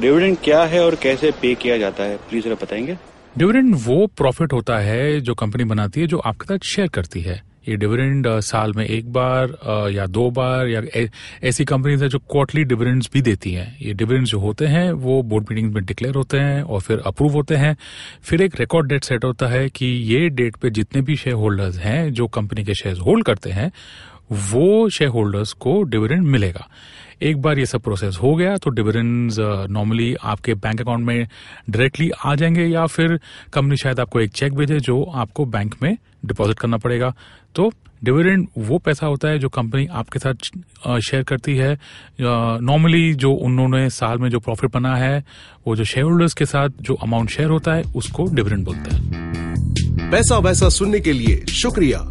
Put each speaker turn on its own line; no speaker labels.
Dividend क्या है और कैसे पे किया जाता है? प्लीज़ जरा बताएँगे।
डिविडेंड वो प्रॉफिट होता है जो कंपनी बनाती है जो आपके साथ शेयर करती है। ये डिविडेंड साल में एक बार या दो बार, या ऐसी कंपनीज़ है जो क्वार्टरली डिविडेंड्स भी देती हैं। ये डिविडेंड्स जो होते हैं, वो बोर्ड मीटिंग में डिक्लेयर होते हैं और फिर अप्रूव होते हैं। फिर एक रिकॉर्ड डेट सेट होता है कि ये डेट पे जितने भी शेयर होल्डर्स हैं, जो कंपनी के शेयर होल्ड करते हैं वो शेयर होल्डर्स को डिविडेंड मिलेगा। एक बार ये सब प्रोसेस हो गया तो डिविडेंड्स नॉर्मली आपके बैंक अकाउंट में डायरेक्टली आ जाएँगे या फिर कंपनी शायद आपको एक चेक भेजे जो आपको बैंक में डिपॉजिट करना पड़ेगा। तो डिविडेंड वो पैसा होता है जो कंपनी आपके साथ शेयर करती है। नॉर्मली जो उन्होंने साल में जो प्रॉफिट बना है, वो जो शेयर होल्डर्स के साथ जो अमाउंट शेयर होता है, उसको डिविडेंड बोलते हैं।
पैसा वैसा सुनने के लिए शुक्रिया।